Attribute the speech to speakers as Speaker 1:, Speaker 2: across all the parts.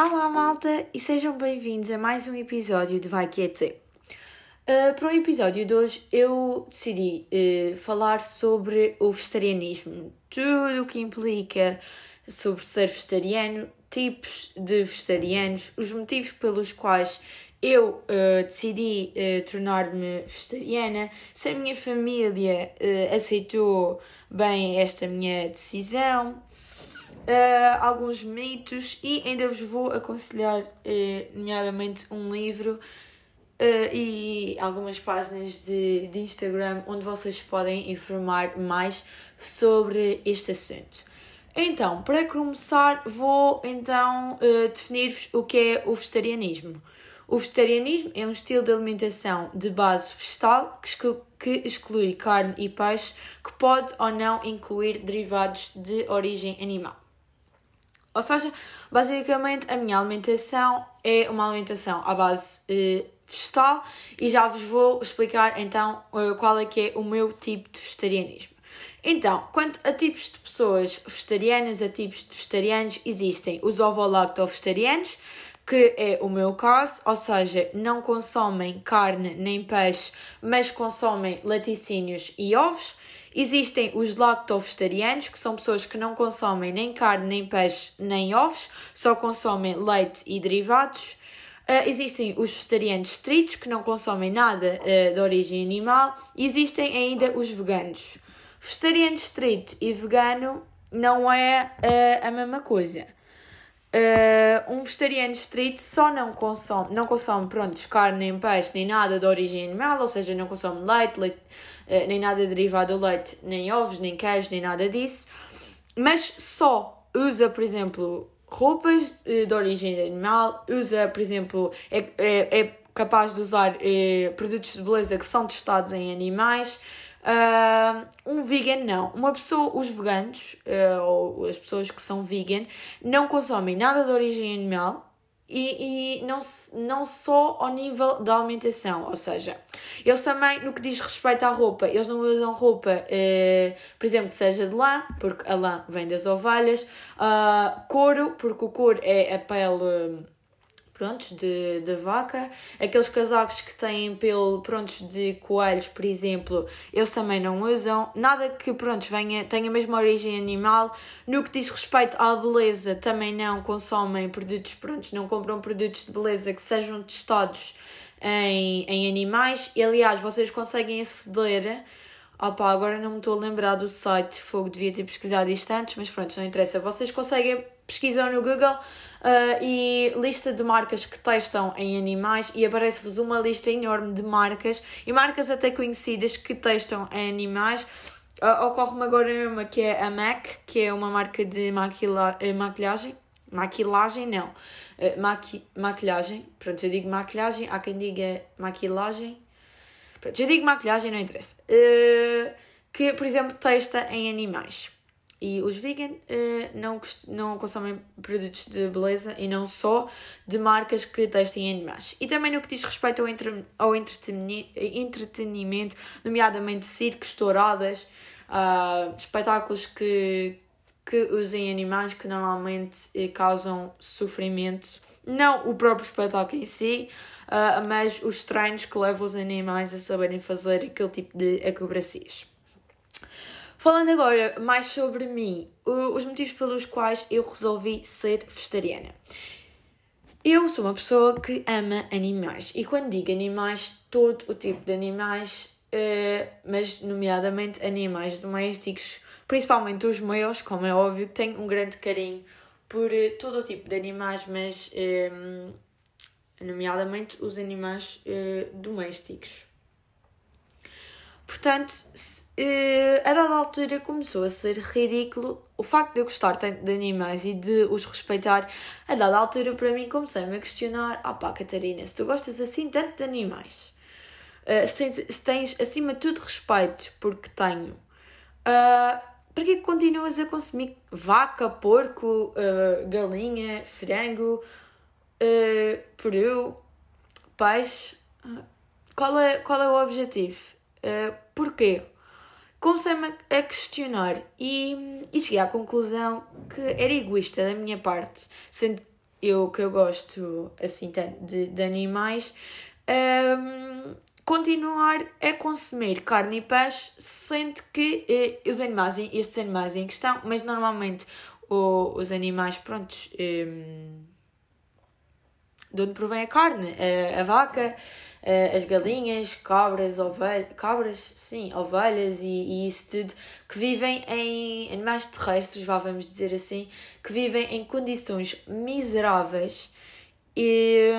Speaker 1: Olá, malta, e sejam bem-vindos a mais um episódio de Vai Que é. Uh, para o episódio de hoje, eu decidi uh, falar sobre o vegetarianismo, tudo o que implica sobre ser vegetariano, tipos de vegetarianos, os motivos pelos quais eu uh, decidi tornar-me vegetariana, se a minha família aceitou bem esta minha decisão uh, alguns mitos e ainda vos vou aconselhar, uh, nomeadamente, um livro uh, e algumas páginas de, de Instagram onde vocês podem informar mais sobre este assunto. Então, para começar, vou então definir-vos o que é o vegetarianismo. O vegetarianismo é um estilo de alimentação de base vegetal que exclui carne e peixe, que pode ou não incluir derivados de origem animal. Ou seja, basicamente a minha alimentação é uma alimentação à base uh, vegetal e já vos vou explicar então uh, qual é que é o meu tipo de vegetarianismo. Então, quanto a tipos de pessoas vegetarianas, a tipos de vegetarianos, existem os ovo-lacto-vegetarianos, que é o meu caso, ou seja, não consomem carne nem peixe, mas consomem laticínios e ovos. Existem os lacto-vegetarianos, que são pessoas que não consomem nem carne, nem peixe, nem ovos, só consomem leite e derivados. Uh, existem os vegetarianos estritos, que não consomem nada uh, de origem animal. Existem ainda os veganos. Vegetariano estrito e vegano não é uh, a mesma coisa. Uh, um vegetariano estrito só não consome, não consome pronto, carne, nem peixe, nem nada de origem animal, ou seja, não consome leite, leite uh, nem nada derivado do leite, nem ovos, nem queijo, nem nada disso, mas só usa, por exemplo, roupas uh, de origem animal, usa, por exemplo, é, é, é capaz de usar produtos de beleza que são testados em animais, Uh, um vegan não. Uma pessoa, os veganos, uh, ou as pessoas que são vegan, não consomem nada de origem animal e, e não, não só ao nível da alimentação, ou seja, eles também, no que diz respeito à roupa, eles não usam roupa, uh, por exemplo, que seja de lã, porque a lã vem das ovelhas, couro, porque o couro é a pele prontos, de, de vaca. Aqueles casacos que têm pelo, prontos, de coelhos, por exemplo, eles também não usam. Nada que, prontos, venha, tenha a mesma origem animal. No que diz respeito à beleza, também não consomem produtos, prontos, não compram produtos de beleza que sejam testados em, em animais. E, aliás, vocês conseguem aceder... Opa, agora não me estou a lembrar do site, fogo, devia ter pesquisado isto antes, mas pronto, não interessa. Vocês conseguem pesquisar no Google Uh, e lista de marcas que testam em animais e aparece-vos uma lista enorme de marcas e marcas até conhecidas que testam em animais. Uh, Ocorre-me agora uma que é a MAC, que é uma marca de maquila eh, maquilhagem. Maquilagem, não. Uh, maqui maquilhagem. Pronto, eu digo maquilhagem, há quem diga maquilagem. Pronto, eu digo maquilhagem, não interessa. Uh, que, por exemplo, testa em animais. E os vegan uh, não, não consomem produtos de beleza e não só de marcas que testem animais. E também no que diz respeito ao, entre, ao entretenimento, nomeadamente circos, touradas, uh, espetáculos que, que usem animais que normalmente uh, causam sofrimento. Não o próprio espetáculo em si, uh, mas os treinos que levam os animais a saberem fazer aquele tipo de acrobacias. Falando agora mais sobre mim, os motivos pelos quais eu resolvi ser vegetariana. Eu sou uma pessoa que ama animais e quando digo animais, todo o tipo de animais, uh, mas nomeadamente animais domésticos, principalmente os meus, como é óbvio, tenho um grande carinho por uh, todo o tipo de animais, mas uh, nomeadamente os animais domésticos. Portanto, a dada altura começou a ser ridículo o facto de eu gostar tanto de animais e de os respeitar. A dada altura, para mim, comecei-me a questionar: ah Catarina, se tu gostas assim tanto de animais, uh, se, tens, se, tens, acima de tudo respeito, porque tenho. Uh, para que continuas a consumir vaca, porco, uh, galinha, frango, uh, peru, peixe? qual é, qual é o objetivo? Uh, porquê? Comecei-me a questionar. E, e cheguei à conclusão que era egoísta da minha parte, sendo eu que eu gosto assim de, de animais, um, continuar a consumir carne e peixe, sendo que eh, os animais, estes animais em questão, mas normalmente o, os animais, prontos, um, de onde provém a carne, a, a vaca, uh, as galinhas, cabras, ovelhas, cabras, sim, ovelhas e, e, isso tudo, que vivem em animais terrestres, vá, vamos dizer assim, que vivem em condições miseráveis e,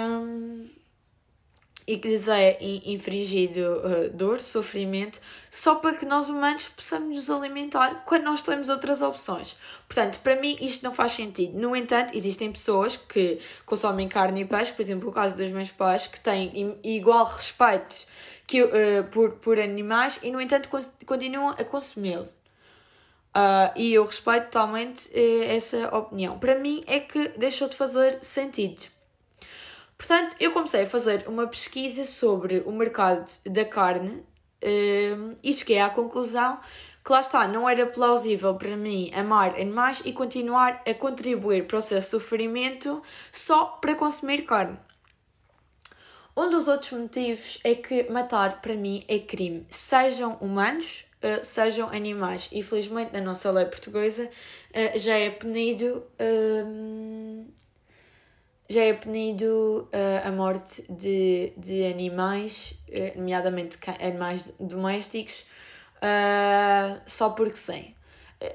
Speaker 1: e que lhes é infringido uh, dor, sofrimento, só para que nós humanos possamos nos alimentar quando nós temos outras opções. Portanto, para mim isto não faz sentido. No entanto, existem pessoas que consomem carne e peixe, por exemplo, o caso dos meus pais, que têm igual respeito que, uh, por, por animais e, no entanto, continuam a consumi-lo. Uh, e eu respeito totalmente uh, essa opinião. Para mim é que deixou de fazer sentido. Portanto, eu comecei a fazer uma pesquisa sobre o mercado da carne uh, e cheguei à conclusão que lá está, não era plausível para mim amar animais e continuar a contribuir para o seu sofrimento só para consumir carne. Um dos outros motivos é que matar para mim é crime, sejam humanos, uh, sejam animais. Infelizmente, na nossa lei portuguesa uh, já é punido. Uh, já é punido uh, a morte de, de animais, uh, nomeadamente animais domésticos, uh, só porque sim.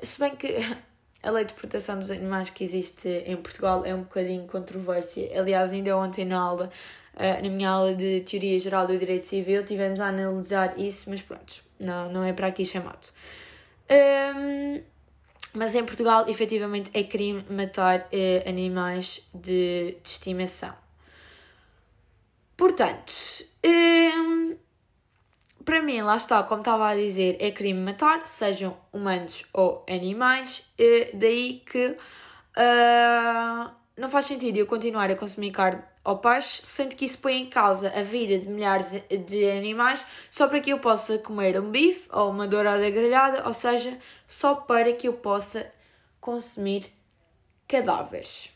Speaker 1: se bem que a lei de proteção dos animais que existe em Portugal é um bocadinho controvérsia. Aliás, ainda ontem na aula, na minha aula de Teoria Geral do Direito Civil, tivemos a analisar isso, mas pronto, não, não é para aqui chamado. Um, mas em Portugal, efetivamente, é crime matar eh, animais de, de, estimação. Portanto, eh, para mim, lá está, como estava a dizer, é crime matar, sejam humanos ou animais. Eh, daí que ah, não faz sentido eu continuar a consumir carne ao peixe, sendo que isso põe em causa a vida de milhares de animais só para que eu possa comer um bife ou uma dourada grelhada, ou seja, só para que eu possa consumir cadáveres.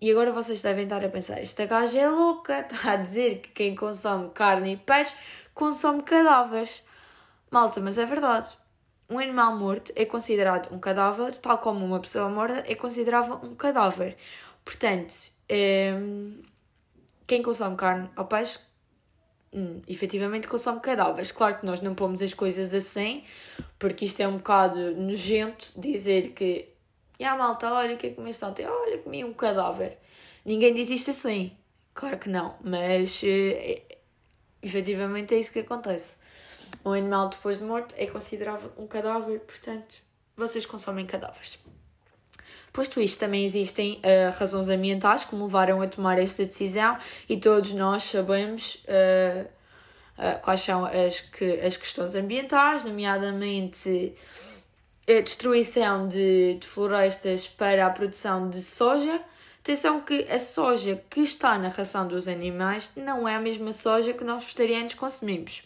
Speaker 1: E agora vocês devem estar a pensar: esta gaja é louca, está a dizer que quem consome carne e peixe consome cadáveres. Malta, mas é verdade. Um animal morto é considerado um cadáver, tal como uma pessoa morta é considerada um cadáver. Portanto, hum, quem consome carne ou peixe, hum, efetivamente consome cadáveres. Claro que nós não pomos as coisas assim, porque isto é um bocado nojento dizer que, e a malta, olha o que é que comeste ontem? Olha, comi um cadáver. Ninguém diz isto assim. Claro que não, mas é, efetivamente é isso que acontece. Um animal depois de morto é considerado um cadáver, portanto, vocês consomem cadáveres. Posto isto, também existem uh, razões ambientais que me levaram a tomar esta decisão e todos nós sabemos uh, uh, quais são as, que, as questões ambientais, nomeadamente a destruição de, de florestas para a produção de soja. Atenção que a soja que está na ração dos animais não é a mesma soja que nós vegetarianos consumimos.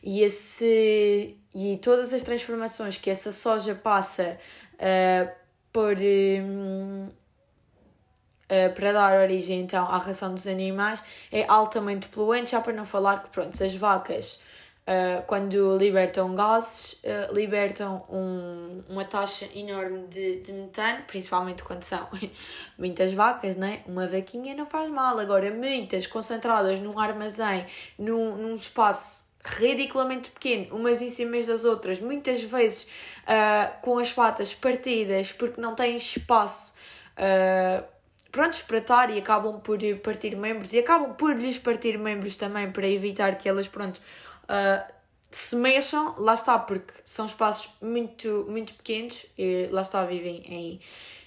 Speaker 1: E, esse, e todas as transformações que essa soja passa uh, por, um, uh, eh, para dar origem então à ração dos animais é altamente poluente, já para não falar que pronto, as vacas uh, quando libertam gases uh, libertam um, uma taxa enorme de, de metano, principalmente quando são muitas vacas, né? uma vaquinha não faz mal, agora muitas concentradas num armazém, num, num espaço ridiculamente pequeno, umas em cima das outras, muitas vezes uh, com as patas partidas porque não têm espaço uh, prontos para estar e acabam por partir membros e acabam por lhes partir membros também para evitar que elas pronto, uh, se mexam, lá está, porque são espaços muito, muito pequenos e lá está, vivem em,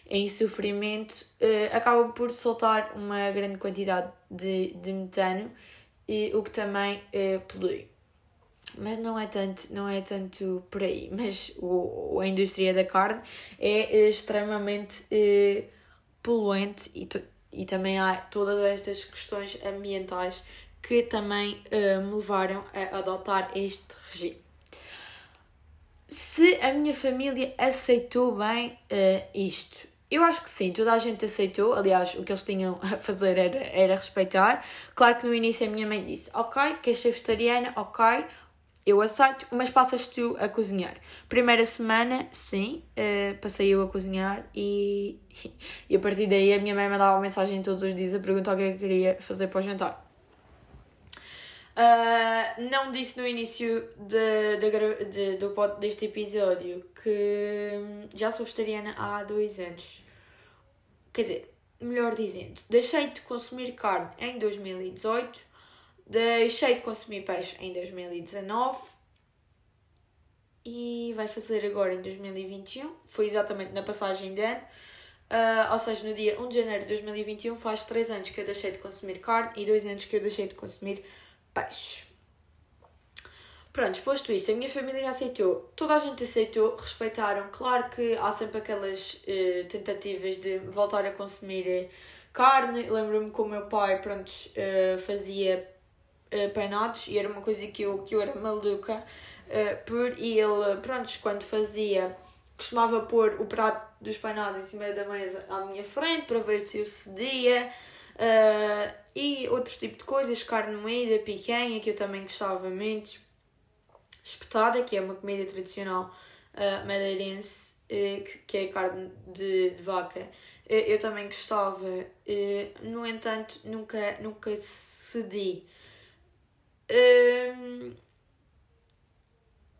Speaker 1: em sofrimento, uh, acabam por soltar uma grande quantidade de, de metano, e, o que também uh, polui mas não é tanto, não é tanto por aí. Mas o, a indústria da carne é extremamente poluente e, e também há todas estas questões ambientais que também uh, me levaram a adotar este regime. Se a minha família aceitou bem uh, isto, eu acho que sim, toda a gente aceitou. Aliás, o que eles tinham a fazer era, era respeitar. Claro que no início a minha mãe disse: Ok, queres ser vegetariana? Ok, eu aceito, mas passas tu a cozinhar. Primeira semana, sim, uh, passei eu a cozinhar e, e a partir daí a minha mãe mandava uma mensagem todos os dias a perguntar o que é eu queria fazer para o jantar. Uh, não disse no início de, de, de, do, deste episódio que já sou vegetariana há dois anos. Quer dizer, melhor dizendo, deixei de consumir carne em 2018 Deixei de consumir peixe em 2019 e vai fazer agora em 2021. Foi exatamente na passagem de ano. Uh, ou seja, no dia 1 de janeiro de 2021 faz 3 anos que eu deixei de consumir carne e 2 anos que eu deixei de consumir peixe. Pronto, posto isto, a minha família aceitou, toda a gente aceitou, respeitaram. Claro que há sempre aquelas uh, tentativas de voltar a consumir carne. Lembro-me que o meu pai, pronto, uh, fazia uh, e era uma coisa que eu, que eu era maluca uh, por e ele, pronto, quando fazia costumava pôr o prato dos penados em cima da mesa à minha frente para ver se eu cedia uh, e outro tipo de coisas, carne moída, picanha, que eu também gostava muito, espetada, que é uma comida tradicional uh, madeirense, uh, que, que é carne de, de vaca. eu também gostava, no entanto, nunca, nunca cedi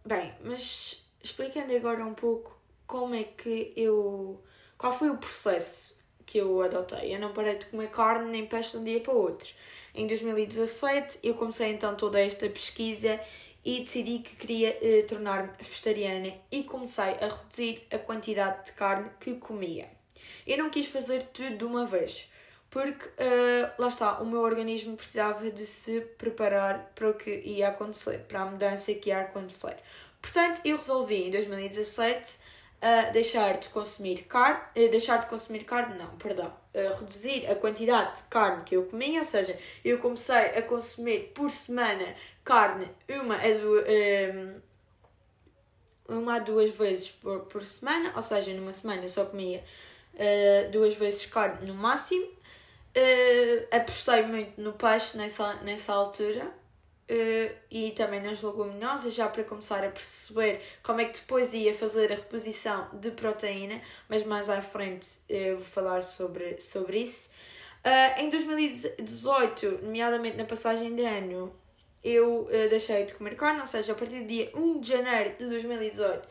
Speaker 1: bem, mas explicando agora um pouco como é que eu. qual foi o processo que eu adotei. Eu não parei de comer carne nem peixe de um dia para o outro. Em 2017 eu comecei então toda esta pesquisa e decidi que queria eh, tornar-me vegetariana e comecei a reduzir a quantidade de carne que comia. Eu não quis fazer tudo de uma vez porque uh, lá está, o meu organismo precisava de se preparar para o que ia acontecer, para a mudança que ia acontecer. Portanto, eu resolvi em 2017 uh, eh, deixar de consumir carne, uh, deixar de consumir carne, não, perdão, reduzir a quantidade de carne que eu comia, ou seja, eu comecei a consumir por semana carne uma a duas, uma a duas vezes por, por semana, ou seja, numa semana eu só comia duas vezes carne no máximo Uh, apostei muito no peixe nessa, nessa altura uh, e também nas leguminosas, já para começar a perceber como é que depois ia fazer a reposição de proteína, mas mais à frente uh, vou falar sobre, sobre isso. Em 2018, nomeadamente na passagem de ano, eu deixei de comer carne, ou seja, a partir do dia 1 de janeiro de 2018,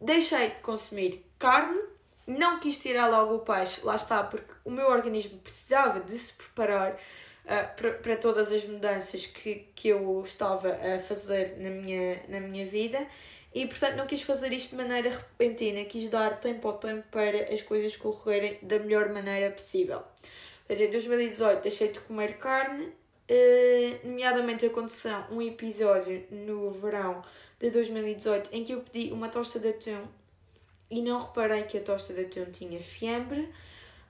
Speaker 1: deixei de consumir carne não quis tirar logo o peixe, lá está, porque o meu organismo precisava de se preparar uh, para, todas as mudanças que, que eu estava a fazer na minha, na minha vida e portanto não quis fazer isto de maneira repentina, quis dar tempo ao tempo para as coisas correrem da melhor maneira possível. Em 2018 deixei de comer carne, uh, nomeadamente aconteceu um episódio no verão de 2018 em que eu pedi uma tosta de atum e não reparei que a tosta de atum tinha fiambre.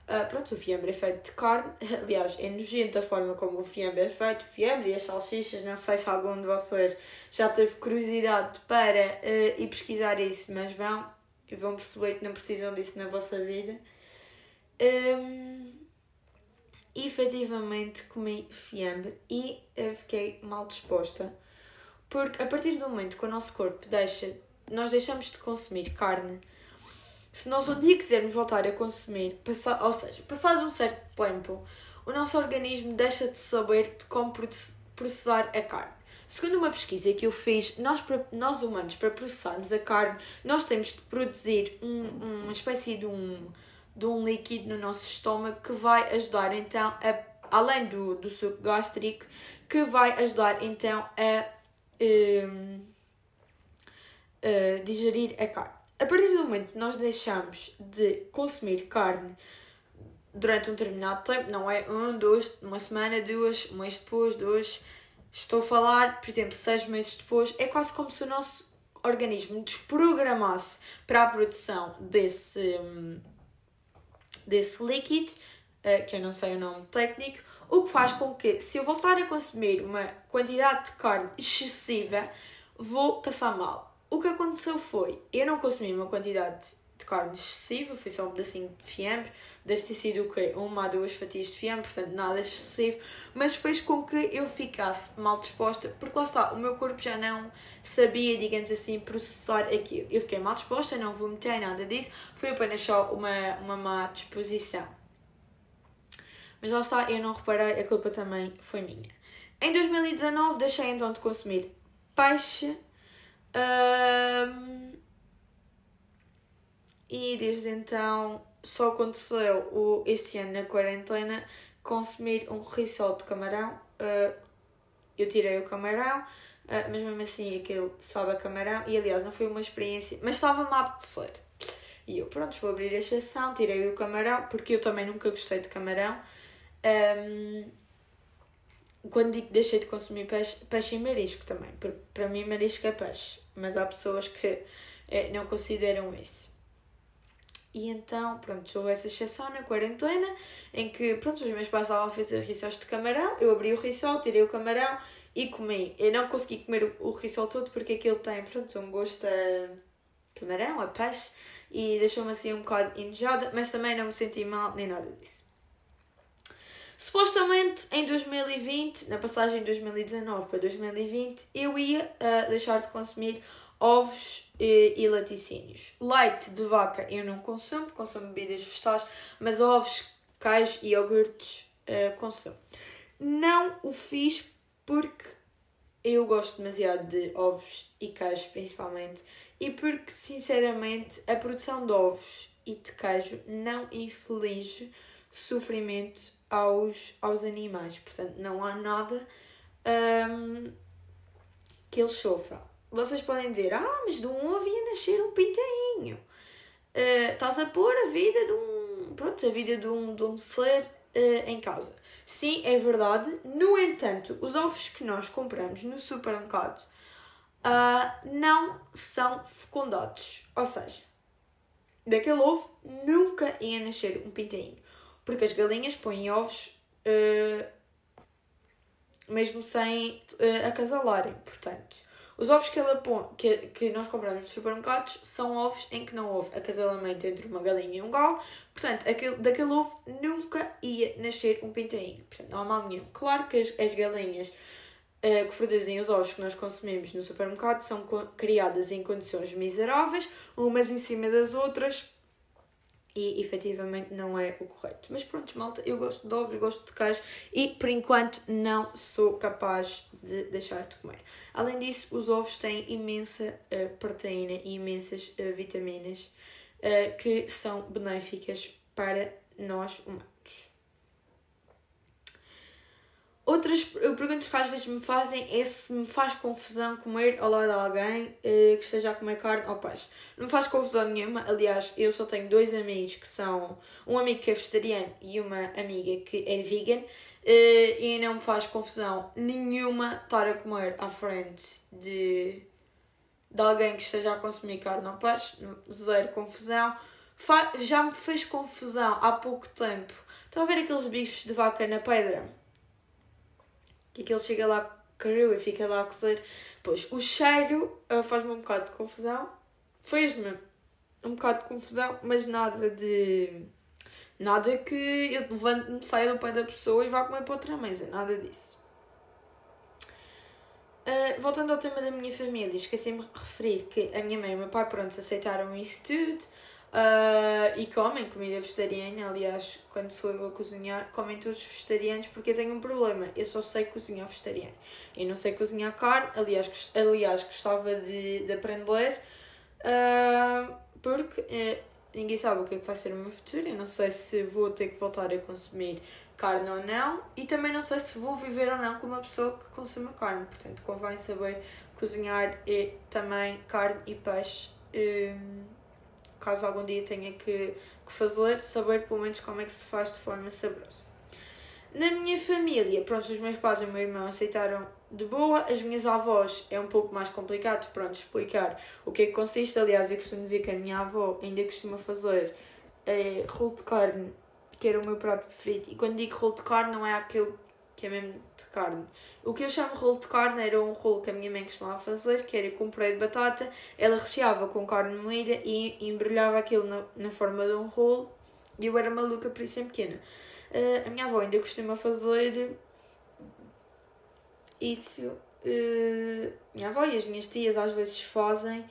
Speaker 1: Uh, pronto, o fiambre é feito de carne. Aliás, é nojento a forma como o fiambre é feito. O fiambre e as salsichas, não sei se algum de vocês já teve curiosidade para uh, ir pesquisar isso, mas vão vão perceber que não precisam disso na vossa vida. Um, efetivamente comi fiambre e uh, fiquei mal disposta. Porque a partir do momento que o nosso corpo deixa, nós deixamos de consumir carne, se nós um dia quisermos voltar a consumir, passa, ou seja, passado um certo tempo, o nosso organismo deixa de saber de como processar a carne. Segundo uma pesquisa que eu fiz, nós, nós humanos, para processarmos a carne, nós temos de produzir um, uma espécie de um, de um líquido no nosso estômago que vai ajudar então, a, além do, do suco gástrico, que vai ajudar então a, um, a digerir a carne. A partir do momento que nós deixamos de consumir carne durante um determinado tempo, não é um, dois, uma semana, duas, um mês depois, dois, estou a falar, por exemplo, seis meses depois, é quase como se o nosso organismo desprogramasse para a produção desse, desse líquido, eh, que eu não sei o nome técnico, o que faz com que, se eu voltar a consumir uma quantidade de carne excessiva, vou passar mal. O que aconteceu foi, eu não consumi uma quantidade de carne excessiva, foi só um pedacinho de fiambre, deve ter sido o quê? Uma ou duas fatias de fiambre, portanto nada excessivo, mas fez com que eu ficasse mal disposta, porque lá está, o meu corpo já não sabia, digamos assim, processar aquilo. Eu fiquei mal disposta, não vomitei, nada disso, foi apenas só uma, uma má disposição. Mas lá está, eu não reparei, a culpa também foi minha. Em 2019 deixei então de consumir peixe. E desde então só aconteceu o, este ano na quarentena consumir um risol de camarão. Uh, eu tirei o camarão, uh, mas mesmo assim aquele sabe a camarão. E aliás, não foi uma experiência, mas estava-me a apetecer. E eu, pronto, vou abrir a exceção, tirei o camarão, porque eu também nunca gostei de camarão. Um, quando digo que deixei de consumir peixe, peixe e marisco também, porque para mim marisco é peixe, mas há pessoas que é, não consideram isso. E então, pronto, houve essa exceção na quarentena, em que, pronto, os meus pais estavam a fazer rissoles de camarão, eu abri o rissol, tirei o camarão e comi. Eu não consegui comer o, o todo porque aquilo tem, pronto, um gosto a camarão, a peixe, e deixou-me assim um bocado enojada, mas também não me senti mal nem nada disso. Supostamente em 2020, na passagem de 2019 para 2020, eu ia uh, deixar de consumir ovos e, e, laticínios. Leite de vaca eu não consumo, consumo bebidas vegetais, mas ovos, queijos e iogurtes uh, consumo. Não o fiz porque eu gosto demasiado de ovos e queijos, principalmente, e porque, sinceramente, a produção de ovos e de queijo não inflige sofrimento aos, aos animais. Portanto, não há nada um, que eles sofram. Vocês podem dizer, ah, mas de um ovo ia nascer um pintainho. Uh, estás a pôr a vida de um. Pronto, a vida de um, de um ser uh, em causa. Sim, é verdade. No entanto, os ovos que nós compramos no supermercado uh, não são fecundados. Ou seja, daquele ovo nunca ia nascer um pintainho. Porque as galinhas põem ovos uh, mesmo sem uh, acasalarem. Portanto, os ovos que, ela põe, que, que nós compramos nos supermercados são ovos em que não houve acasalamento entre uma galinha e um galo. Portanto, aquele, daquele ovo nunca ia nascer um pintainho. Portanto, não há mal nenhum. Claro que as, as galinhas uh, que produzem os ovos que nós consumimos no supermercado são criadas em condições miseráveis, umas em cima das outras e efetivamente não é o correto. Mas pronto, malta, eu gosto de ovos, gosto de queijo e por enquanto não sou capaz de deixar de comer. Além disso, os ovos têm imensa uh, proteína e imensas uh, vitaminas uh, que são benéficas para nós humanos. Outras perguntas que às vezes me fazem é se me faz confusão comer ao lado de alguém uh, que esteja a comer carne ou peixe. Não me faz confusão nenhuma. Aliás, eu só tenho dois amigos que são. Um amigo que é vegetariano e uma amiga que é vegan. Uh, e não me faz confusão nenhuma estar a comer à frente de, de alguém que esteja a consumir carne ou peixe. Zero confusão. Fa já me fez confusão há pouco tempo. Estão a ver aqueles bifes de vaca na pedra? Que aquele chega lá cru e fica lá a cozer. Pois, o cheiro uh, faz-me um bocado de confusão. Fez-me um bocado de confusão, mas nada de. Nada que eu levante-me, saia do pé da pessoa e vá comer para outra mesa. Nada disso. Uh, voltando ao tema da minha família, esqueci-me de referir que a minha mãe e o meu pai, pronto, aceitaram isso tudo. Uh, e comem comida vegetariana, aliás, quando sou eu a cozinhar, comem todos vegetarianos porque eu tenho um problema, eu só sei cozinhar vegetariano. Eu não sei cozinhar carne, aliás, aliás gostava de, de aprender, uh, porque uh, ninguém sabe o que é que vai ser o meu futuro, eu não sei se vou ter que voltar a consumir carne ou não, e também não sei se vou viver ou não com uma pessoa que consuma carne, portanto convém saber cozinhar e também carne e peixe. Um, caso algum dia tenha que, que fazer, saber pelo menos como é que se faz de forma saborosa. Na minha família, pronto, os meus pais e o meu irmão aceitaram de boa, as minhas avós é um pouco mais complicado, pronto, explicar o que é que consiste. Aliás, eu costumo dizer que a minha avó ainda costuma fazer é, rolo de carne, que era o meu prato preferido. E quando digo rolo de carne, não é aquele que é mesmo de carne. O que eu chamo rolo de carne era um rolo que a minha mãe costumava fazer, que era com puré de batata. Ela recheava com carne moída e embrulhava aquilo na, na forma de um rolo. E eu era maluca por isso em pequena. Uh, a minha avó ainda costuma fazer isso. Uh, minha avó e as minhas tias às vezes fazem.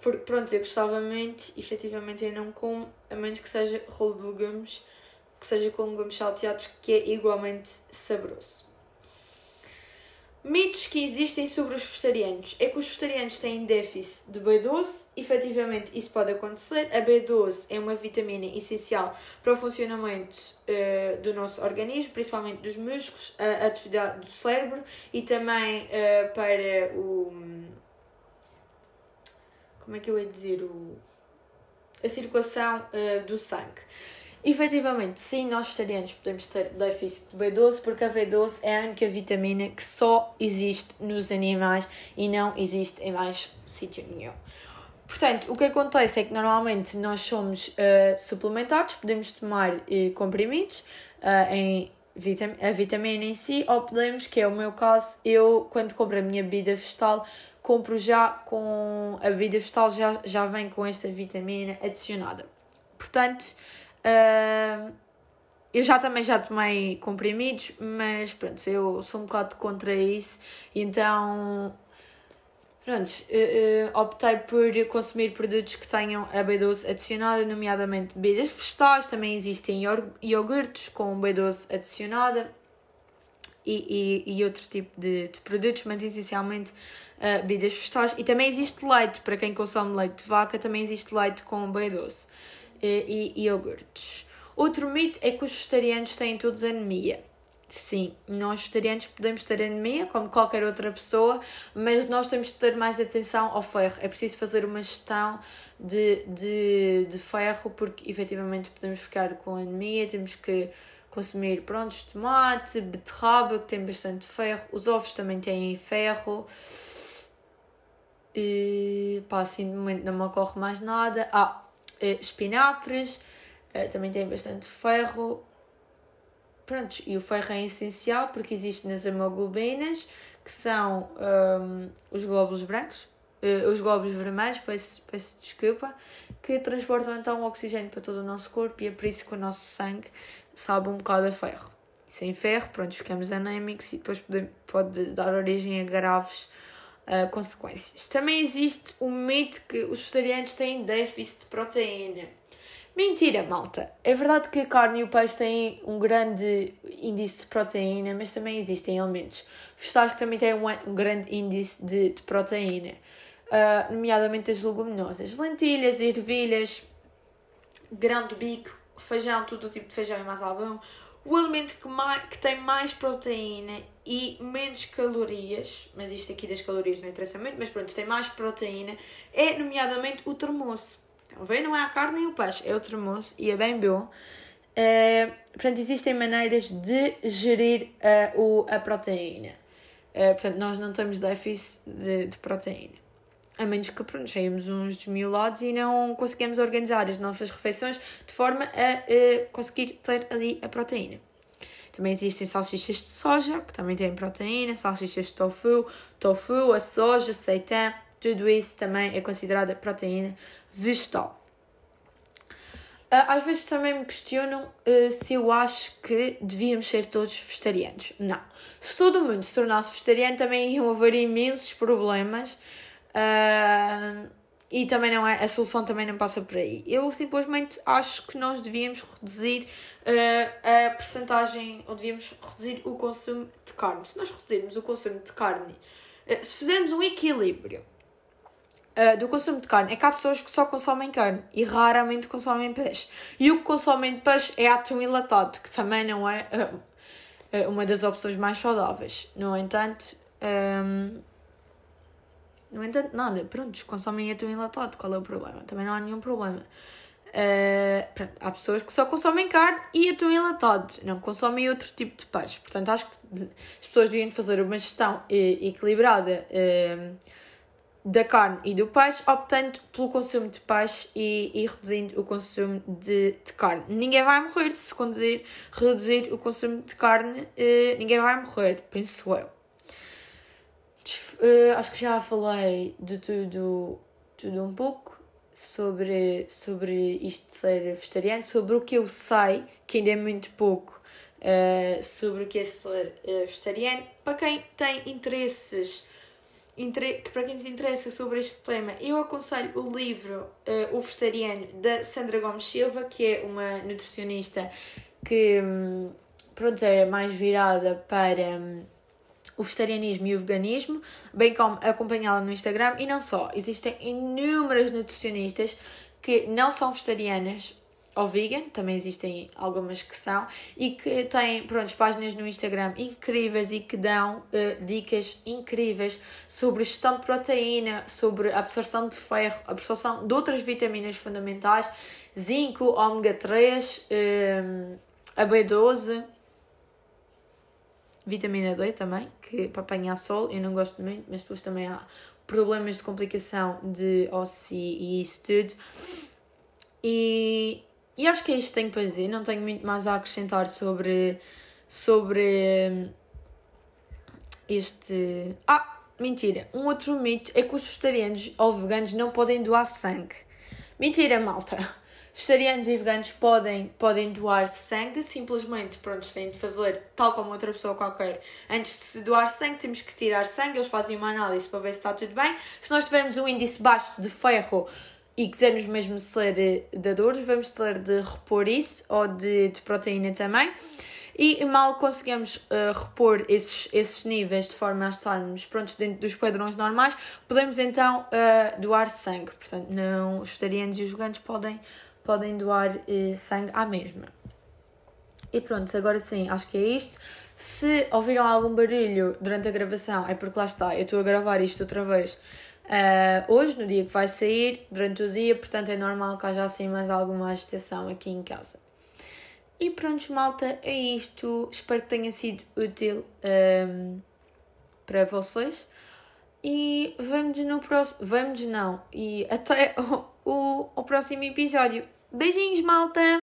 Speaker 1: Porque, pronto, eu gostava muito, efetivamente eu não como, a menos que seja rolo de legumes que seja com legumes salteados, que é igualmente saboroso. Mitos que existem sobre os vegetarianos é que os vegetarianos têm déficit de B12, efetivamente isso pode acontecer. A B12 é uma vitamina essencial para o funcionamento uh, do nosso organismo, principalmente dos músculos, a atividade do cérebro e também uh, para o. Como é que eu ia dizer? O, a circulação uh, do sangue. Efetivamente, sim, nós vegetarianos podemos ter déficit de B12 porque a B12 é a única vitamina que só existe nos animais e não existe em mais sítio nenhum. Portanto, o que acontece é que normalmente nós somos uh, suplementados, podemos tomar uh, comprimidos uh, em vitam a vitamina em si, ou podemos, que é o meu caso, eu quando compro a minha bebida vegetal, compro já com a bebida vegetal já, já vem com esta vitamina adicionada. Portanto, Uh, eu já também já tomei comprimidos, mas pronto, eu sou um bocado contra isso, então pronto, uh, uh, optei por consumir produtos que tenham a B12 adicionada, nomeadamente bebidas vegetais, também existem iogurtes com B12 adicionada e, e, e outro tipo de, de produtos, mas essencialmente uh, bebidas vegetais. E também existe leite, para quem consome leite de vaca, também existe leite com B12 e, e iogurtes. Outro mito é que os vegetarianos têm todos anemia. Sim, nós vegetarianos podemos ter anemia, como qualquer outra pessoa, mas nós temos de ter mais atenção ao ferro. É preciso fazer uma gestão de, de, de ferro, porque efetivamente podemos ficar com anemia, temos que consumir prontos, tomate, beterraba, que tem bastante ferro, os ovos também têm ferro. E pá, assim de momento não me ocorre mais nada. Ah, espinafres, uh, também tem bastante ferro. Pronto, e o ferro é essencial porque existe nas hemoglobinas, que são um, os glóbulos brancos, uh, os glóbulos vermelhos, peço, peço desculpa, que transportam então o oxigênio para todo o nosso corpo e é por isso que o nosso sangue sabe um bocado a ferro. Sem ferro, pronto, ficamos anémicos e depois pode, pode dar origem a graves uh, consequências. Também existe o mito que os vegetarianos têm déficit de proteína. Mentira, malta. É verdade que a carne e o peixe têm um grande índice de proteína, mas também existem alimentos vegetais que também têm um, grande índice de, de proteína, uh, nomeadamente as leguminosas, lentilhas, ervilhas, grão de bico, feijão, todo o tipo de feijão e mais algum. O alimento que, mais, que tem mais proteína e menos calorias, mas isto aqui das calorias não interessa muito, mas pronto, tem mais proteína, é nomeadamente o termoço. Então, vê, não é a carne nem o peixe, é o termoço e é bem bom. Uh, portanto, existem maneiras de gerir uh, o, a proteína. Uh, portanto, nós não temos déficit de, de proteína. A menos que pronto, sejamos uns desmiolados e não conseguimos organizar as nossas refeições de forma a conseguir ter ali a proteína. Também existem salsichas de soja, que também têm proteína, salsichas de tofu, tofu, a soja, seitan, tudo isso também é considerada proteína vegetal. Ah, às vezes também me questionam uh, se eu acho que devíamos ser todos vegetarianos. Não. Se todo mundo se tornasse vegetariano, também iam haver imensos problemas. Uh, e também não é, a solução também não passa por aí. Eu simplesmente acho que nós devíamos reduzir uh, a percentagem, ou devíamos reduzir o consumo de carne. Se nós reduzirmos o consumo de carne, uh, se fizermos um equilíbrio uh, do consumo de carne, é que há pessoas que só consomem carne e raramente consomem peixe. E o que consomem de peixe é atum enlatado, que também não é uma das opções mais saudáveis. No entanto, um, no entanto, nada, pronto, consomem atum enlatado, qual é o problema? Também não há nenhum problema. Uh, pronto, há pessoas que só consomem carne e atum enlatado, não consomem outro tipo de peixe. Portanto, acho que as pessoas deviam fazer uma gestão equilibrada uh, da carne e do peixe, optando pelo consumo de peixe e, e reduzindo o consumo de, de, carne. Ninguém vai morrer se conduzir, reduzir o consumo de carne, uh, ninguém vai morrer, penso eu. Uh, acho que já falei de tudo, tudo um pouco sobre, sobre isto de ser vegetariano, sobre o que eu sei, que ainda é muito pouco, uh, sobre o que é ser vegetariano. Para quem tem interesses que para quem se interessa sobre este tema, eu aconselho o livro uh, O Vegetariano, da Sandra Gomes Silva, que é uma nutricionista que um, pronto, é mais virada para um, o vegetarianismo e o veganismo, bem como acompanhá-la no Instagram. E não só, existem inúmeras nutricionistas que não são vegetarianas, ou vegan, também existem algumas que são, e que têm pronto, páginas no Instagram incríveis e que dão uh, dicas incríveis sobre gestão de proteína, sobre absorção de ferro, absorção de outras vitaminas fundamentais, zinco, ômega 3, um, a B12, vitamina D também, que para apanhar sol eu não gosto muito, mas depois também há problemas de complicação de ossos e isso tudo. E, e acho que é isto que tenho para dizer, não tenho muito mais a acrescentar sobre, sobre hum, este. Ah, mentira! Um outro mito é que os vegetarianos ou veganos não podem doar sangue. Mentira, malta! Vegetarianos e veganos podem, podem doar sangue, simplesmente, pronto, têm de fazer tal como outra pessoa qualquer. Antes de se doar sangue, temos que tirar sangue, eles fazem uma análise para ver se está tudo bem. Se nós tivermos um índice baixo de ferro e quisermos mesmo ser eh, dadores, vamos ter de repor isso ou de, de proteína também. E mal conseguimos uh, repor esses, esses níveis de forma a estarmos prontos dentro dos padrões normais, podemos então uh, doar sangue. Portanto, não, os vegetarianos e os veganos podem, podem doar uh, sangue à mesma. E pronto, agora sim, acho que é isto. Se ouviram algum barulho durante a gravação, é porque lá está, eu estou a gravar isto outra vez Uh, hoje, no dia que vai sair, durante o dia, portanto é normal que haja assim mais alguma agitação aqui em casa. E pronto, malta, é isto. Espero que tenha sido útil um, para vocês. E vamos no próximo. Vamos não. E até o, o, o próximo episódio. Beijinhos, malta!